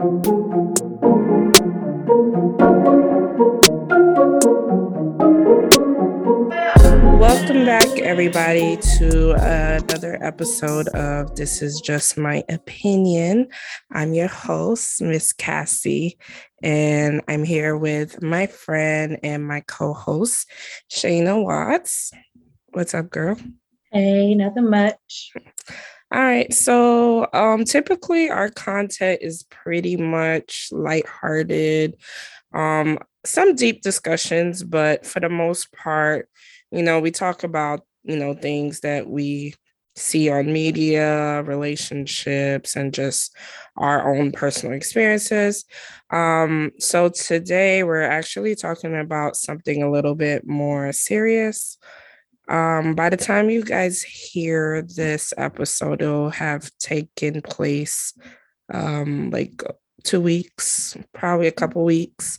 Welcome back, everybody, to another episode of This Is Just My Opinion. I'm your host, Miss Cassie, and I'm here with my friend and my co host, Shayna Watts. What's up, girl? Hey, nothing much. All right. So um typically our content is pretty much lighthearted. Um some deep discussions, but for the most part, you know, we talk about, you know, things that we see on media, relationships, and just our own personal experiences. Um, so today we're actually talking about something a little bit more serious. Um, by the time you guys hear this episode, it'll have taken place um, like two weeks, probably a couple weeks.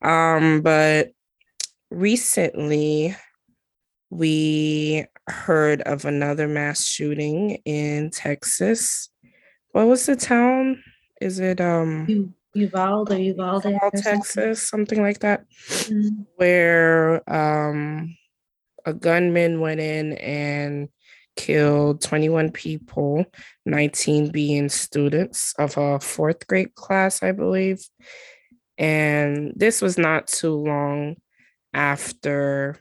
Um, but recently, we heard of another mass shooting in Texas. What was the town? Is it um Uvalde Uvalde, Uvalde Texas, something like that, mm-hmm. where um a gunman went in and killed 21 people, 19 being students of a fourth grade class, I believe. And this was not too long after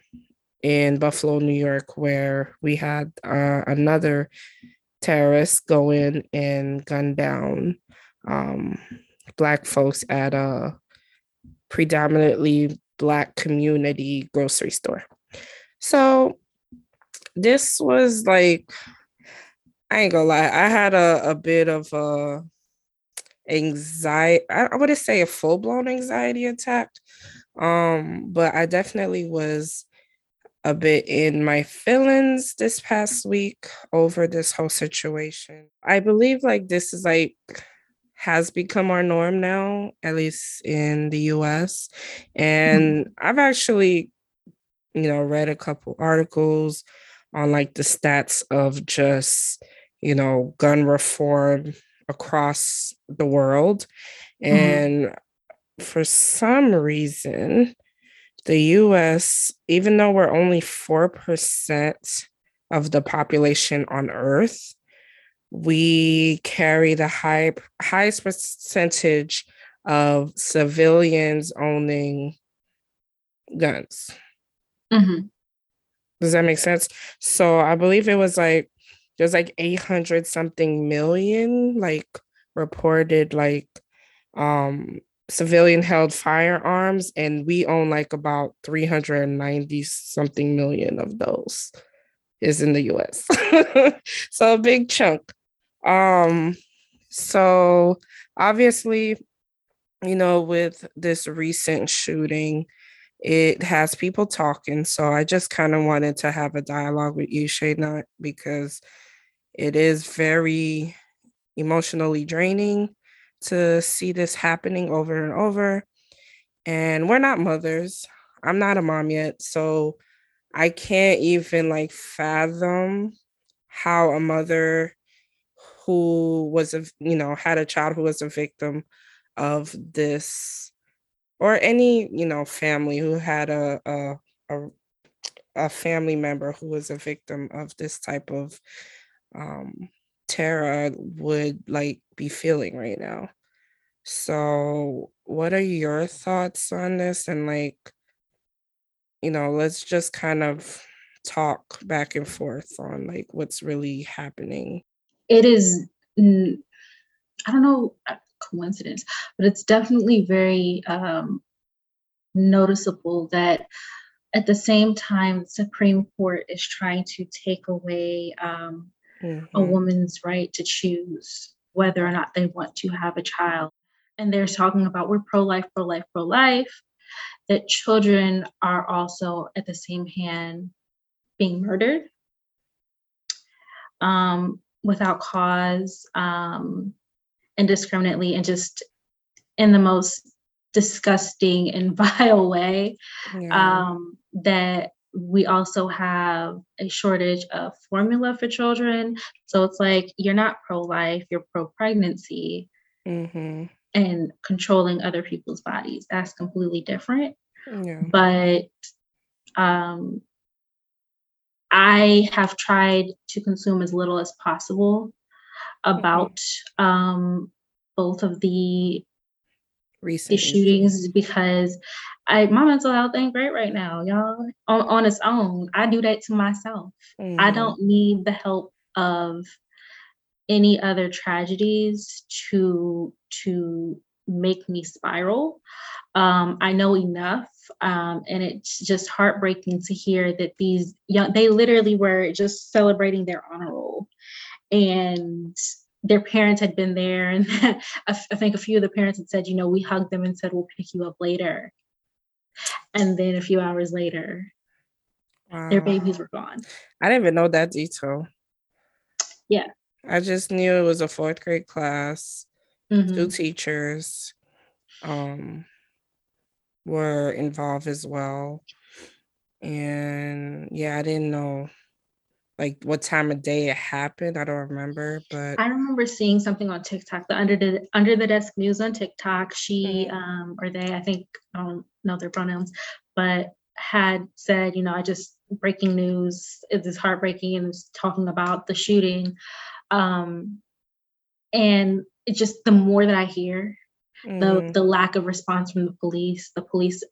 in Buffalo, New York, where we had uh, another terrorist go in and gun down um, Black folks at a predominantly Black community grocery store. So this was like, I ain't gonna lie, I had a, a bit of a anxiety, I, I wouldn't say a full-blown anxiety attack. Um, but I definitely was a bit in my feelings this past week over this whole situation. I believe like this is like has become our norm now, at least in the US. And mm-hmm. I've actually you know, read a couple articles on like the stats of just, you know, gun reform across the world. Mm-hmm. And for some reason, the US, even though we're only 4% of the population on Earth, we carry the high highest percentage of civilians owning guns. Mm-hmm. Does that make sense? So I believe it was like there's like 800 something million like reported like um civilian held firearms and we own like about 390 something million of those is in the US. so a big chunk. Um so obviously you know with this recent shooting it has people talking. So I just kind of wanted to have a dialogue with you, Shayna, because it is very emotionally draining to see this happening over and over. And we're not mothers. I'm not a mom yet. So I can't even like fathom how a mother who was a you know had a child who was a victim of this or any you know family who had a a, a, a family member who was a victim of this type of um, terror would like be feeling right now. So, what are your thoughts on this? And like, you know, let's just kind of talk back and forth on like what's really happening. It is, I don't know, coincidence, but it's definitely very um, noticeable that at the same time, the Supreme Court is trying to take away um, mm-hmm. a woman's right to choose whether or not they want to have a child. And they're talking about we're pro life, pro life, pro life, that children are also at the same hand being murdered um, without cause. Um, indiscriminately and just in the most disgusting and vile way. Yeah. Um, that we also have a shortage of formula for children. So it's like you're not pro life, you're pro pregnancy. Mm-hmm. and controlling other people's bodies. That's completely different. Yeah. But um, I have tried to consume as little as possible about um, both of the Recent shootings because I my mental health ain't great right now, y'all. On, on its own, I do that to myself. Mm-hmm. I don't need the help of any other tragedies to to make me spiral. Um, I know enough, um, and it's just heartbreaking to hear that these young they literally were just celebrating their honor roll, and their parents had been there, and I think a few of the parents had said, you know, we hugged them and said we'll pick you up later, and then a few hours later, wow. their babies were gone. I didn't even know that detail. Yeah. I just knew it was a fourth grade class. Mm-hmm. Two teachers um, were involved as well. And yeah, I didn't know like what time of day it happened. I don't remember, but I remember seeing something on TikTok. The under the under the desk news on TikTok. She mm-hmm. um or they, I think I don't know their pronouns, but had said, you know, I just breaking news. It is heartbreaking and was talking about the shooting. Um, and it just the more that I hear, mm. the the lack of response from the police, the police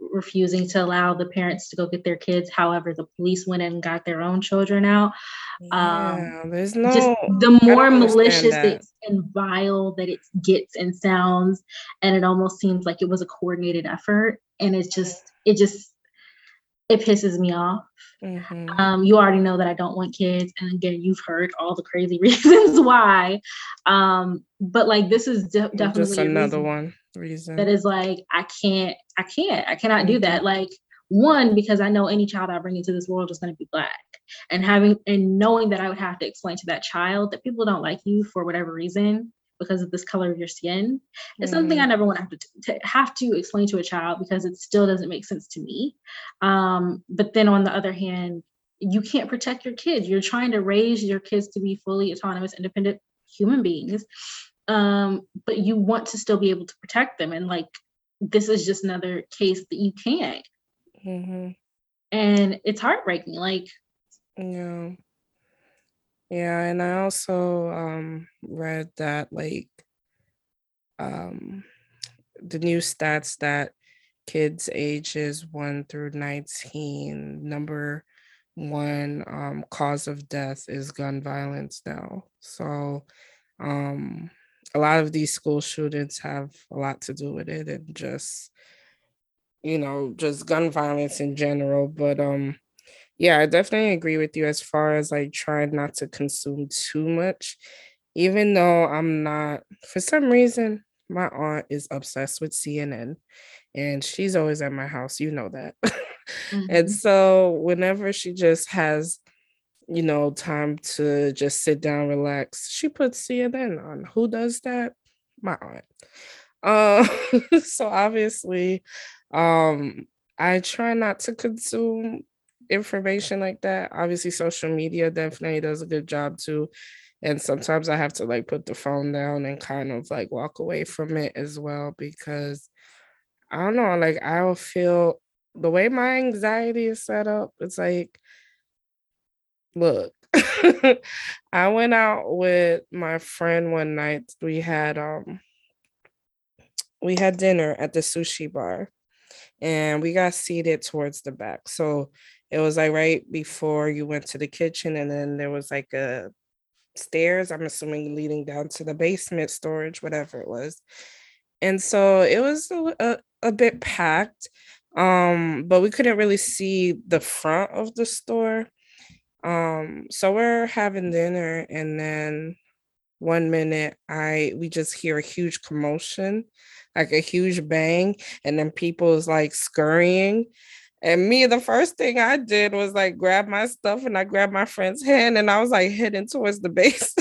refusing to allow the parents to go get their kids. However, the police went in and got their own children out. Yeah, um, there's no. Just the more malicious that. and vile that it gets and sounds, and it almost seems like it was a coordinated effort, and it's just it just it pisses me off. Mm-hmm. Um, you already know that I don't want kids, and again, you've heard all the crazy reasons why. Um, but like this is de- definitely just another one reason that is like I can't, I can't, I cannot do that. Mm-hmm. Like one because I know any child I bring into this world is going to be black, and having and knowing that I would have to explain to that child that people don't like you for whatever reason because of this color of your skin it's mm. something i mm-hmm. never want to have to, to, have to explain to a child because it still doesn't make sense to me um, but then on the other hand you can't protect your kids you're trying to raise your kids to be fully autonomous independent human beings um, but you want to still be able to protect them and like this is just another case that you can't mm-hmm. and it's heartbreaking like yeah yeah, and I also um read that like um the new stats that kids ages 1 through 19 number one um cause of death is gun violence now. So um a lot of these school shootings have a lot to do with it and just you know just gun violence in general but um yeah, I definitely agree with you as far as like trying not to consume too much. Even though I'm not, for some reason, my aunt is obsessed with CNN and she's always at my house. You know that. mm-hmm. And so whenever she just has, you know, time to just sit down, relax, she puts CNN on. Who does that? My aunt. Uh, so obviously, um, I try not to consume information like that. Obviously, social media definitely does a good job too. And sometimes I have to like put the phone down and kind of like walk away from it as well because I don't know, like I'll feel the way my anxiety is set up, it's like, look, I went out with my friend one night. We had um we had dinner at the sushi bar and we got seated towards the back. So it was like right before you went to the kitchen, and then there was like a stairs, I'm assuming leading down to the basement storage, whatever it was. And so it was a, a, a bit packed, um, but we couldn't really see the front of the store. Um, so we're having dinner, and then one minute I we just hear a huge commotion, like a huge bang, and then people is like scurrying. And me, the first thing I did was like grab my stuff and I grabbed my friend's hand and I was like heading towards the base.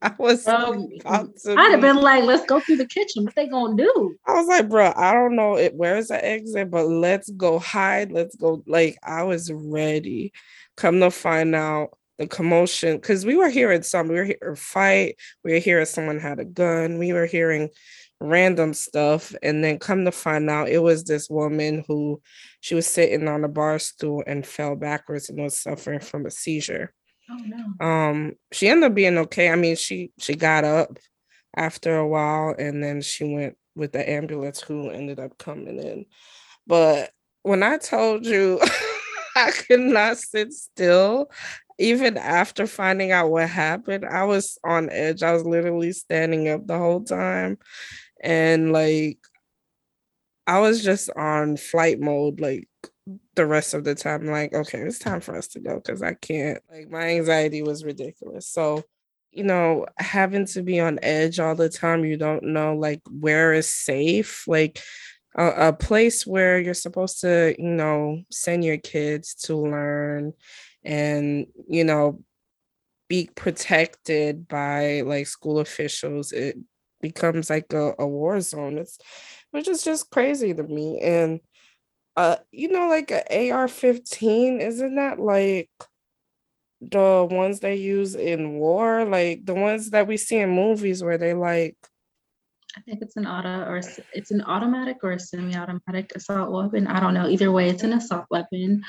I was um, I'd have been like, let's go through the kitchen. What they gonna do? I was like, bro, I don't know it where's the exit, but let's go hide. Let's go. Like I was ready. Come to find out, the commotion because we were hearing some we were hearing fight we were hearing someone had a gun we were hearing random stuff and then come to find out it was this woman who she was sitting on a bar stool and fell backwards and was suffering from a seizure. Oh no. Um she ended up being okay. I mean she she got up after a while and then she went with the ambulance who ended up coming in. But when i told you i could not sit still. Even after finding out what happened i was on edge. I was literally standing up the whole time. And like I was just on flight mode like the rest of the time. Like okay it's time for us to go because I can't. Like my anxiety was ridiculous. So you know having to be on edge all the time you don't know like where is safe. Like a, a place where you're supposed to you know send your kids to learn and you know be protected by like school officials it becomes like a, a war zone. It's which is just crazy to me. And uh, you know, like an AR-15, isn't that like the ones they use in war? Like the ones that we see in movies where they like I think it's an auto or it's an automatic or a semi-automatic assault weapon. I don't know. Either way, it's an assault weapon.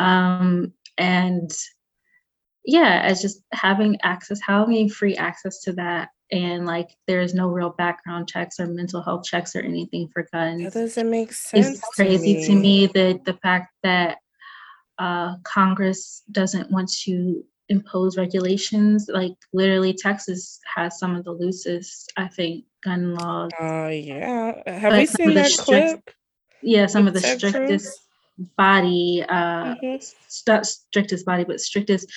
Um, and yeah, as just having access, having free access to that and like there's no real background checks or mental health checks or anything for guns. That doesn't make sense. It's crazy to me, to me that the fact that uh, Congress doesn't want to impose regulations. Like literally, Texas has some of the loosest, I think, gun laws. Oh uh, yeah, have like we seen that strict, clip? Yeah, some of the Texas? strictest body, uh, mm-hmm. st- strictest body, but strictest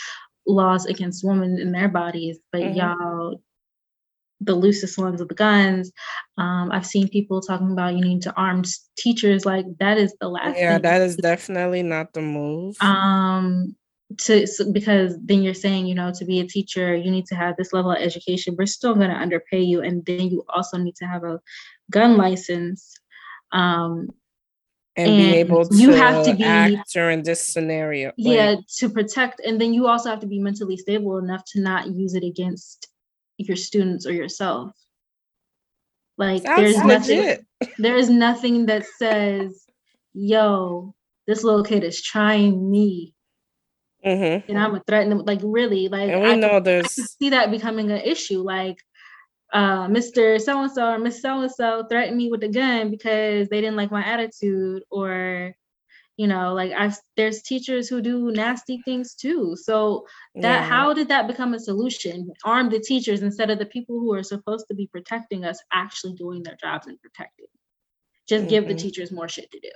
laws against women in their bodies. But mm-hmm. y'all the loosest ones with the guns. Um, I've seen people talking about you need to arm teachers. Like that is the last. Yeah, that is definitely not the move. Um, to so, because then you're saying you know to be a teacher you need to have this level of education. We're still going to underpay you, and then you also need to have a gun license. Um, and, and be able to you have to be act during this scenario. Yeah, like, to protect, and then you also have to be mentally stable enough to not use it against your students or yourself. Like there's legit. nothing there is nothing that says, yo, this little kid is trying me. Mm-hmm. And I'm a threaten them. Like really, like and we I know can, there's I see that becoming an issue. Like uh, Mr. So and so or Miss So and so threatened me with a gun because they didn't like my attitude, or you know like i there's teachers who do nasty things too so that yeah. how did that become a solution arm the teachers instead of the people who are supposed to be protecting us actually doing their jobs and protecting just mm-hmm. give the mm-hmm. teachers more shit to do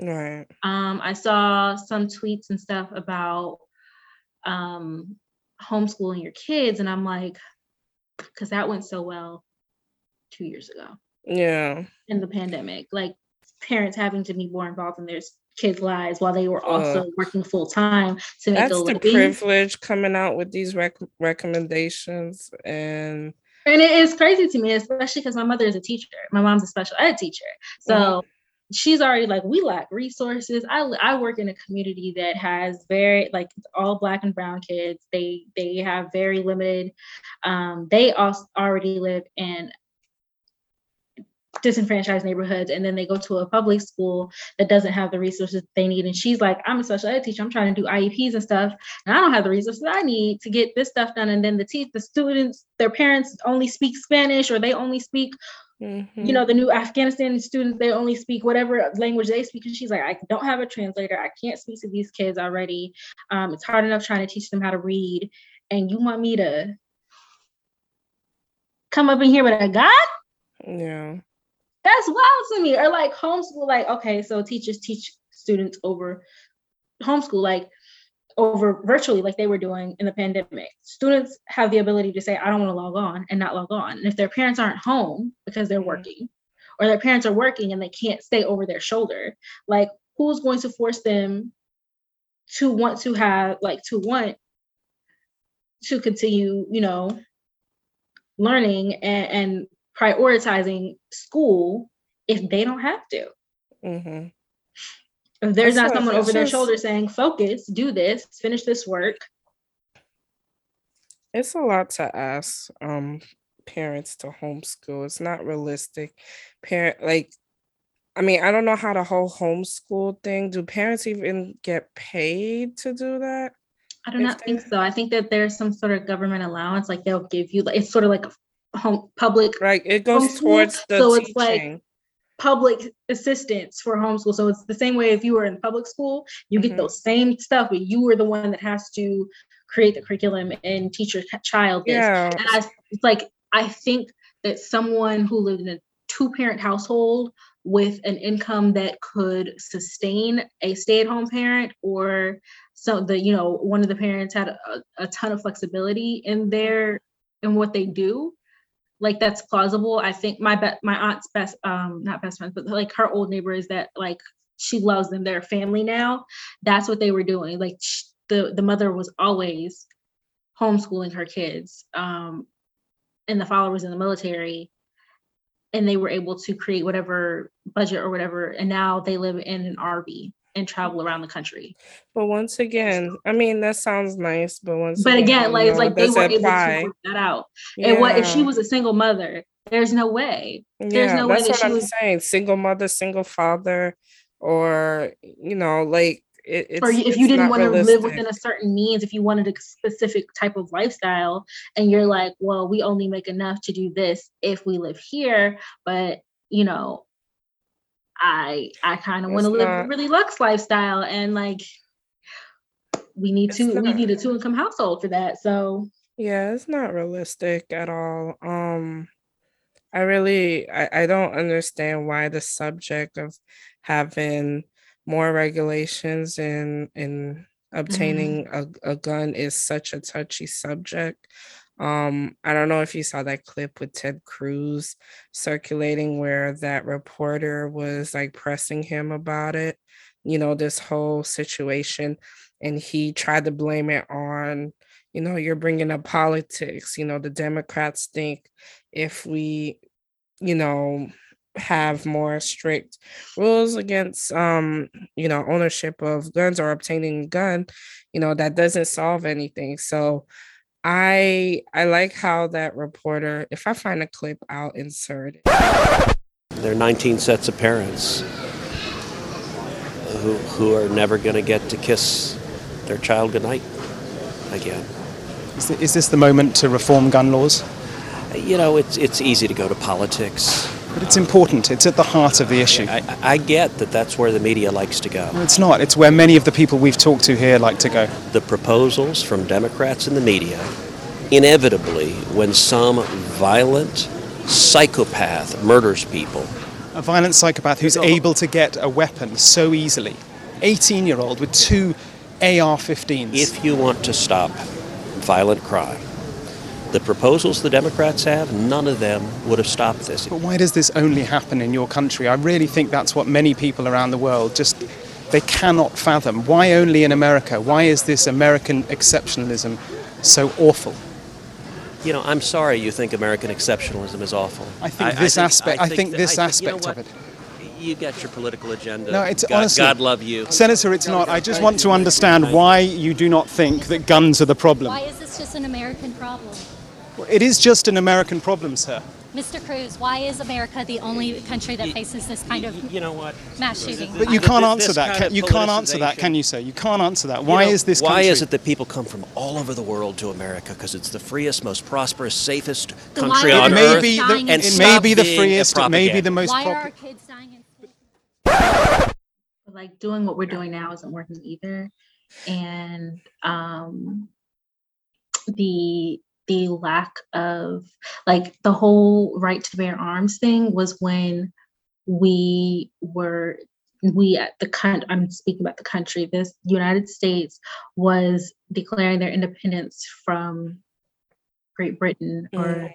right. Um i saw some tweets and stuff about um homeschooling your kids and i'm like because that went so well two years ago yeah. in the pandemic like parents having to be more involved in their kids' lives while they were also uh, working full time to make that's the privilege coming out with these rec- recommendations and and it is crazy to me especially because my mother is a teacher. My mom's a special ed teacher. So mm-hmm. She's already like we lack resources. I i work in a community that has very like all black and brown kids. They they have very limited um they also already live in disenfranchised neighborhoods and then they go to a public school that doesn't have the resources they need and she's like i'm a special ed teacher. I'm trying to do ieps and stuff and i don't have the resources i need to get this stuff done. And then the te- the students their parents only speak spanish or they only speak mm-hmm. you know the new afghanistan students they only speak whatever language they speak and she's like i don't have a translator i can't speak to these kids already um, it's hard enough trying to teach them how to read and you want me to come up in here with a god yeah that's wild to me. Or like homeschool, like, okay, so teachers teach students over homeschool, like over virtually, like they were doing in the pandemic. Students have the ability to say, I don't want to log on and not log on. And if their parents aren't home because they're mm-hmm. working, or their parents are working and they can't stay over their shoulder, like who's going to force them to want to have, like, to want to continue, you know, learning and, and prioritizing school if they don't have to. Mm-hmm. If there's That's not someone over their shoulder saying, focus, do this, finish this work. It's a lot to ask um parents to homeschool. It's not realistic. Parent like I mean, I don't know how the whole homeschool thing. Do parents even get paid to do that? I do not think so. I think that there's some sort of government allowance, like they'll give you, like it's sort of like a home public right, it goes homeschool. towards the So it's like teaching. Public assistance for homeschool. So it's the same way if you were in public school, you get Mhm. those same stuff, but you were the one that has to create the curriculum and teach your child this. Yeah. And I, it's like I think that someone who lived in a two-parent household with an income that could sustain a stay-at-home parent, or so the you know one of the parents had a, a ton of flexibility in their in what they do, like that's plausible. I think my be- my aunt's best um not best friends, but like her old neighbor is that like she loves them, they're family now. That's what they were doing. Like the the mother was always homeschooling her kids. Um and the was in the military and they were able to create whatever budget or whatever and now they live in an RV and travel around the country. But once again, I mean that sounds nice, but once But again, like it's like they were able apply? to work that out. And what if she was a single mother? There's no way. There's Yeah, no way that's that what she I'm was saying. Single mother, single father, or you know, like it, or if you didn't want to live within a certain means, if you wanted a specific type of lifestyle, and you're like, well, we only make enough to do this if we live here, but you know, I I kind of want to live a not. really luxe lifestyle, and like we need It's to we need a two income household for that. So Yeah, it's not realistic at all. Um, I really I, I don't understand why the subject of having more regulations in in obtaining a, a gun is such a touchy subject. Um, I don't know if you saw that clip with Ted Cruz circulating where that reporter was like pressing him about it, you know, this whole situation, and he tried to blame it on you know, you're bringing up politics. You know, the Democrats think if we, you know, have more strict rules against, um, you know, ownership of guns or obtaining a gun, you know, that doesn't solve anything. So I I like how that reporter, if I find a clip, I'll insert it. There are 19 sets of parents who, who are never going to get to kiss their child goodnight again. Is, is this the moment to reform gun laws? You know, it's, it's easy to go to politics. But it's important. It's at the heart of the issue. I, I get that that's where the media likes to go. No, it's not. It's where many of the people we've talked to here like to go. The proposals from Democrats in the media, inevitably, when some violent psychopath murders people, A violent psychopath who's able to get a weapon so easily. 18 year old with two AR 15s. if you want to stop violent crime, the proposals the Democrats have, none of them would have stopped this. But why does this only happen in your country? I really think that's what many people around the world just they cannot fathom. Why only in America? Why is this American exceptionalism so awful? You know, I'm sorry you think American exceptionalism is awful. I think this aspect- I think that- this I think- you know aspect of what? You got your political agenda. No, it's God, honestly- God love you. Senator, it's not. I just want to understand why you do not think that guns are the problem. Why is this just an American problem? It is just an American problem, sir. Mr. Cruz, why is America the only country that faces this kind of You know what? mass shooting? But you can't answer that. kind Can, of you can't answer that, can you, sir? You can't answer that. You Why know, is this Why country? is it that people come from all over the world to America? Because it's the freest, most prosperous, safest Then country are on It our may earth. be the, dying and it may be the freest. It may be the most Why are our kids dying in like doing what we're doing now isn't working either and um the the lack of like the whole right to bear arms thing was when we were we at the country i'm speaking about the country this united states was declaring their independence from great britain or Mm.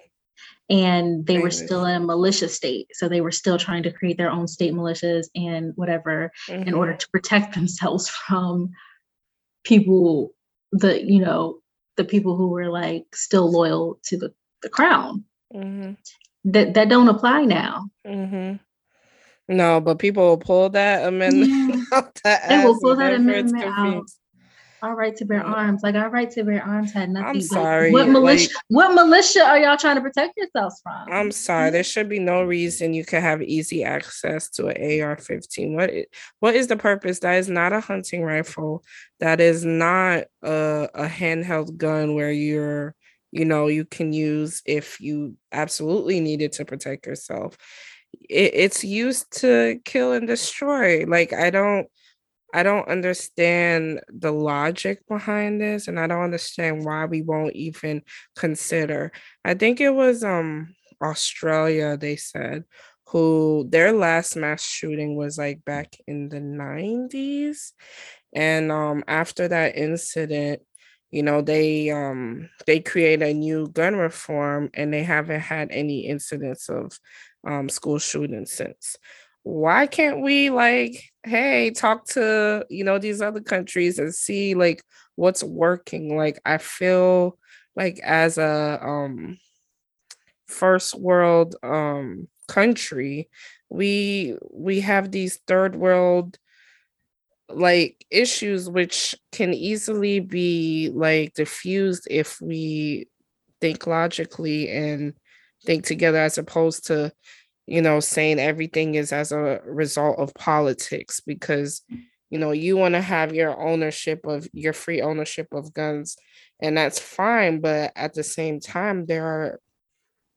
and they were still in a militia state so they were still trying to create their own state militias and whatever in Mhm. order to protect themselves from people the you know the people who were like still loyal to the, the crown Mhm. that that don't apply now Mhm. No, but people will pull that amendment Yeah. out the They will pull that amendment out. Our right to bear arms. Like our right to bear arms had nothing. like, sorry, What militia? like- what militia are y'all trying to protect yourselves from? I'm sorry. There should be no reason you could have easy access to an AR-15. What? What is the purpose? That is not a hunting rifle. That is not a, a handheld gun where you're, you know, you can use if you absolutely needed to protect yourself. It, it's used to kill and destroy. Like I don't I don't understand the logic behind this and I don't understand why we won't even consider. I think it was um Australia they said who their last mass shooting was like back in the 90s and um after that incident you know they um they create a new gun reform and they haven't had any incidents of um school shootings since why can't we like hey talk to you know these other countries and see like what's working? Like i feel like as a um first world um country we we have these third world like issues which can easily be like diffused if we think logically and think together as opposed to you know saying everything is as a result of politics because mm. you know you want to have your ownership of your free ownership of guns and that's fine but at the same time there are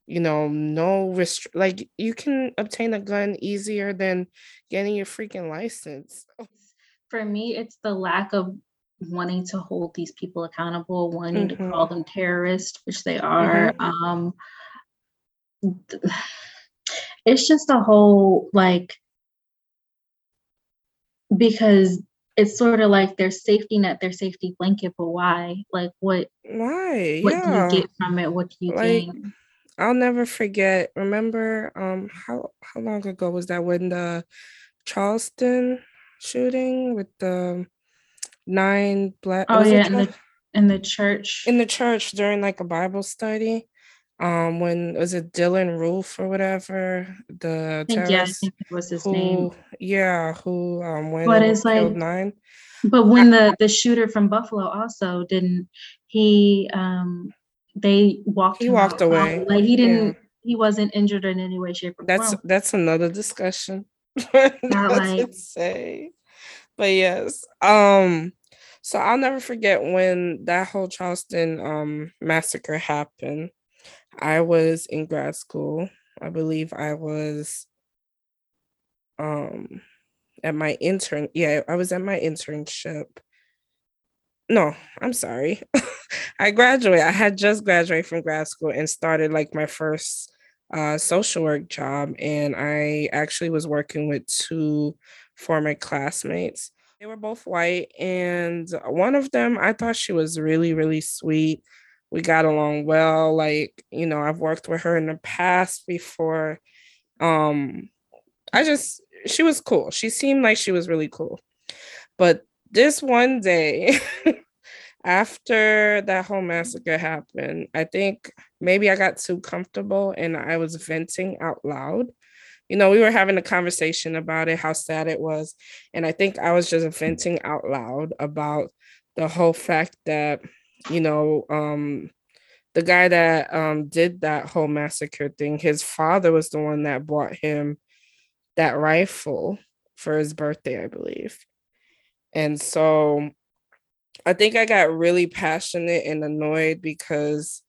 you know no rest like you can obtain a gun easier than getting your freaking license. For me, it's the lack of wanting to hold these people accountable, wanting to call mm-hmm. them terrorists, which they are. Mm-hmm. Um, th- it's just a whole like because it's sort of like their safety net, their safety blanket, but why? Like what why what yeah do you get from it? What do you Like, gain? I'll never forget. Remember, um, how how long ago was that when the Charleston shooting with the nine black? Oh yeah, in the in the church. in the church during like a Bible study. Um, when was it Dylann Roof or whatever the think, yeah, I think it was his who name. yeah who um went But it's like- nine. But when the the shooter from Buffalo also didn't he um they walked He walked out. away, Like he didn't he wasn't injured in any way, shape, or That's form. that's another discussion. Not like- say. But yes. Um so I'll never forget when that whole Charleston um massacre happened. I was in grad school. I believe I was um at my intern yeah, I was at my internship. No, I'm sorry. I graduated. I had just graduated from grad school and started like my first uh, social work job. And I actually was working with two former classmates. They were both white. And one of them, I thought she was really, really sweet. We got along well. Like, you know, I've worked with her in the past before. Um, I just, she was cool. She seemed like she was really cool. But this one day, after that whole massacre happened, I think maybe I got too comfortable and I was venting out loud. You know, we were having a conversation about it, how sad it was. And I think I was just venting out loud about the whole fact that, you know, um, the guy that um, did that whole massacre thing, his father was the one that bought him that rifle for his birthday, I believe. And so I think I got really passionate and annoyed because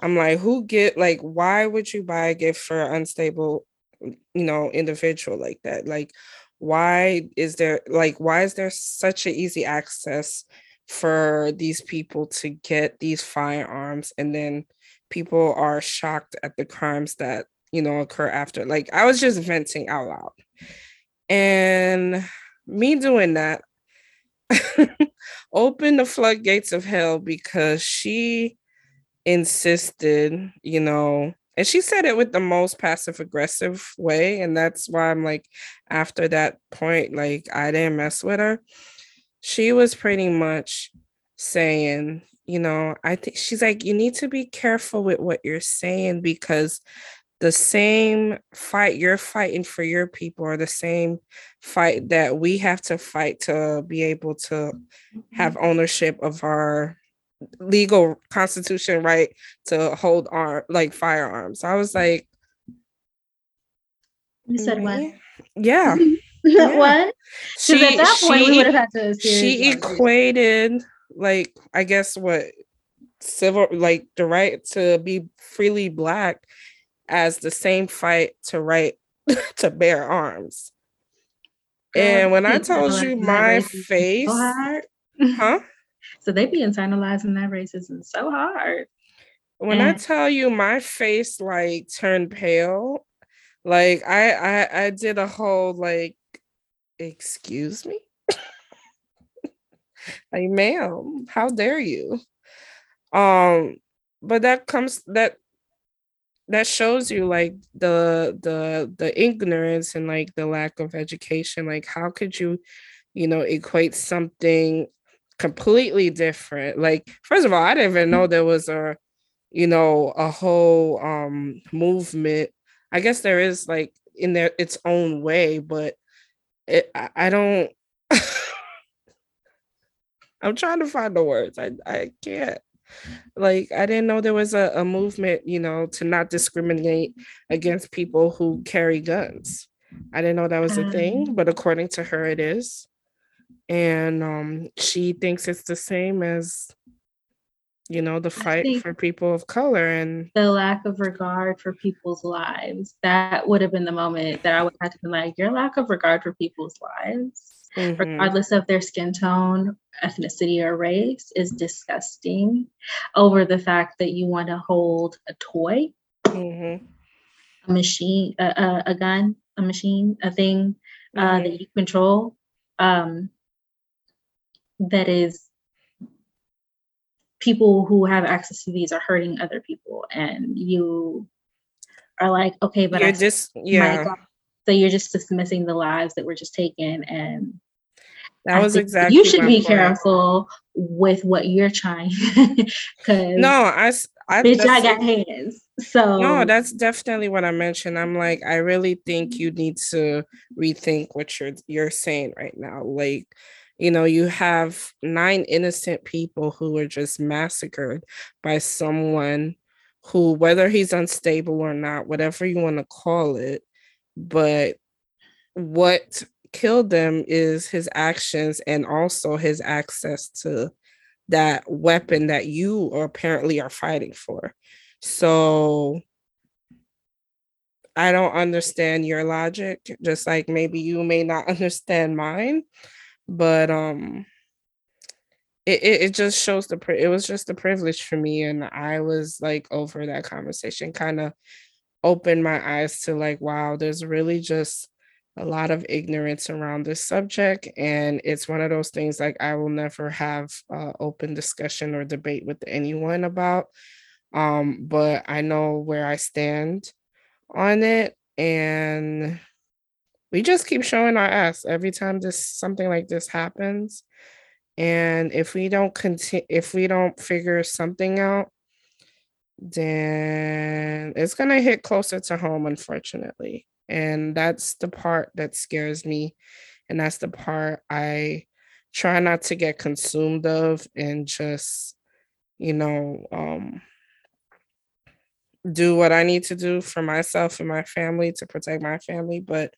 I'm like, who get like why would you buy a gift for an unstable, you know, individual like that? Like, why is there like why is there such an easy access for these people to get these firearms and then people are shocked at the crimes that you know occur after like i was just venting out loud. And me doing that opened the floodgates of hell because she insisted you know and she said it with the most passive aggressive way and that's why i'm like after that point like i didn't mess with her she was pretty much saying you know i think she's like you need to be careful with what you're saying because the same fight you're fighting for your people or the same fight that we have to fight to be able to have mm-hmm. ownership of our legal constitution right to hold arm like firearms. I was like, You said what? Yeah. Mm-hmm. Yeah. what? Because at that point, we would have had to. she equated like I guess what civil like the right to be freely black as the same fight to right to bear arms. Girl, And when I told you my face, so huh? So they be internalizing that racism so hard. When I Mm. tell you my face like turned pale, like I I I did a whole like excuse me? like ma'am, how dare you? Um but that comes that that shows you like the the the ignorance and like the lack of education like how could you you know equate something completely different like first of all i didn't even know there was a you know a whole um movement i guess there is like in their its own way but it i, I don't i'm trying to find the words i i can't. Like i didn't know there was a, a movement you know to not discriminate against people who carry guns. I didn't know that was a thing but according to her it is. And um she thinks it's the same as you know the fight for people of color and The lack of regard for people's lives. That would have been the moment that I would have to be like, your lack of regard for people's lives, Mhm, regardless of their skin tone, ethnicity, or race, is disgusting. Over the fact that you want to hold a toy, mhm, a machine, a, a, a gun, a machine, a thing uh, mhm. that you control um, that is people who have access to these are hurting other people and you are like okay but you're I just yeah God. so you're just dismissing the lives that were just taken and that I was exactly you should be point. careful with what you're trying because no I, bitch i got hands so No, that's definitely what I mentioned. I'm like, I really think you need to rethink what you're you're saying right now. Like, you know, you have nine innocent people who were just massacred by someone who, whether he's unstable or not, whatever you want to call it, but what killed them is his actions and also his access to that weapon that you apparently are fighting for. So I don't understand your logic, just like maybe you may not understand mine, but um it, it, it just shows the it was just a privilege for me and I was like over that conversation kind of opened my eyes to like wow there's really just a lot of ignorance around this subject and it's one of those things like I will never have uh, open discussion or debate with anyone about um but I know where I stand on it and we just keep showing our ass every time this something like this happens. And if we don't continue if we don't figure something out then it's going to hit closer to home unfortunately. And that's the part that scares me. And that's the part i try not to get consumed of and just you know um do what I need to do for myself and my family to protect my family, but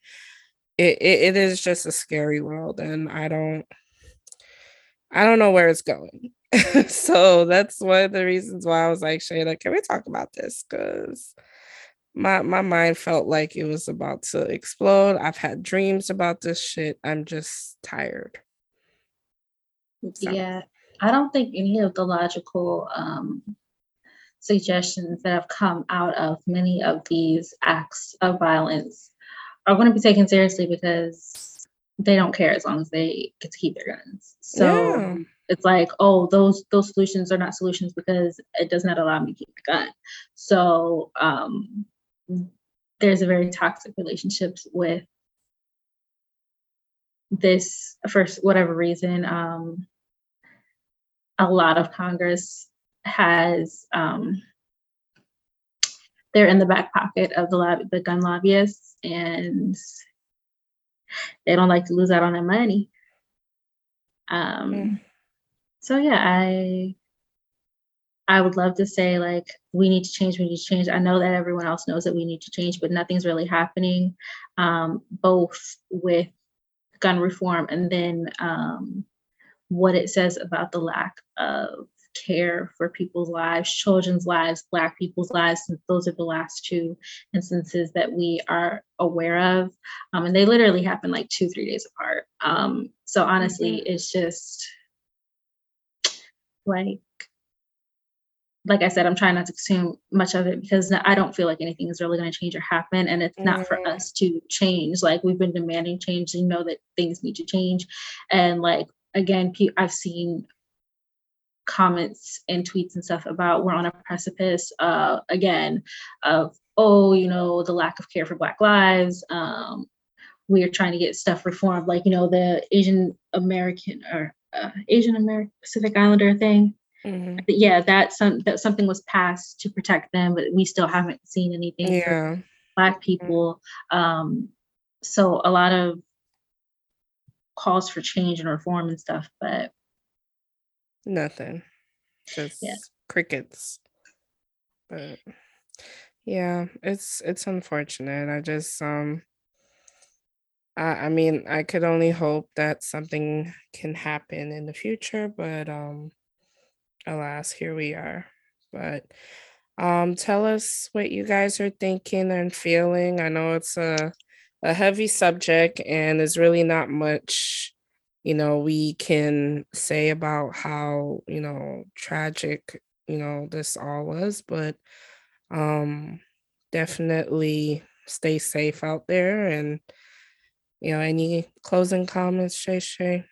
it, it, it is just a scary world and I don't I don't know where it's going. so that's one of the reasons why I was like, Shayla, can we talk about this? Because my my mind felt like it was about to explode. I've had dreams about this shit. I'm just tired. So. Yeah, I don't think any of the logical um, suggestions that have come out of many of these acts of violence are going to be taken seriously because they don't care as long as they get to keep their guns. So Yeah. it's like, oh, those those solutions are not solutions because it does not allow me to keep the gun. So um, there's a very toxic relationships with this for whatever reason. Um, a lot of Congress has um, they're in the back pocket of the lobby, the gun lobbyists, and they don't like to lose out on their money. Um, Mm. so yeah, I I would love to say like we need to change, we need to change. I know that everyone else knows that we need to change, but nothing's really happening. Um, both with gun reform and then um, what it says about the lack of care for people's lives, children's lives, Black people's lives. Since those are the last two instances that we are aware of. Um, and they literally happen like two, three days apart. Um, so honestly, it's just like, like I said, I'm trying not to consume much of it because I don't feel like anything is really going to change or happen. And it's not for Mhm. us to change. Like we've been demanding change and know that things need to change. And like, again, I've seen comments and tweets and stuff about we're on a precipice uh again of oh you know the lack of care for black lives um we are trying to get stuff reformed like you know the asian american or uh, asian american pacific islander thing Mhm. but yeah that some that something was passed to protect them but we still haven't seen anything for Yeah. black people um so a lot of calls for change and reform and stuff but Nothing. Just Yeah. crickets. But yeah, it's it's unfortunate. I just um I I mean, I could only hope that something can happen in the future, but um alas, here we are. But um tell us what you guys are thinking and feeling. I know it's a a heavy subject and there's really not much you know we can say about how you know tragic you know this all was but um definitely stay safe out there and you know any closing comments shay shay?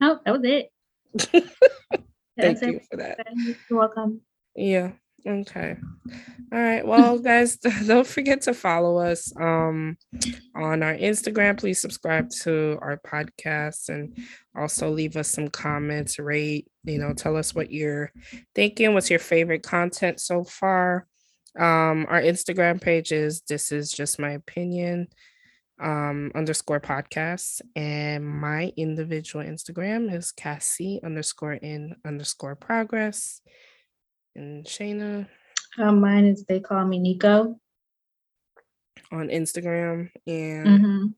No that was it. Thank you for that. you're welcome. Yeah. Okay. All right. Well, guys, don't forget to follow us um on our Instagram. Please subscribe to our podcast and also leave us some comments, rate, you know, tell us what you're thinking, what's your favorite content so far. Um our Instagram page is this is just my opinion um underscore podcast and my individual Instagram is Cassie underscore in underscore progress. And Shayna um, mine is they call me nico on Instagram and Mhm. and,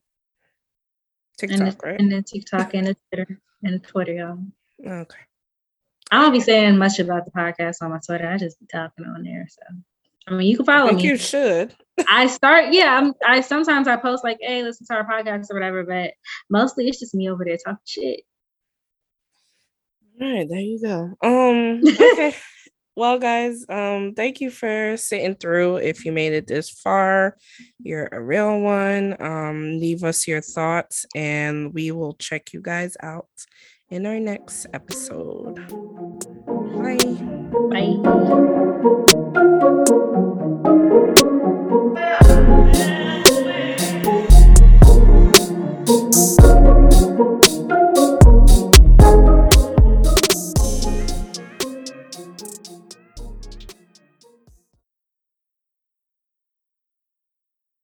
TikTok, the- right? and then tiktok and the twitter and twitter y'all. Okay. I don't be saying much about the podcast on my Twitter. I just be talking on there. So, I mean, you can I follow think me. you should. I start, yeah. I'm, I sometimes I post like, "Hey, listen to our podcast" or whatever, but mostly it's just me over there talking shit. All right, there you go. Um, okay. well guys um thank you for sitting through if you made it this far. You're a real one. Um leave us your thoughts and we will check you guys out in our next episode. Bye. Bye.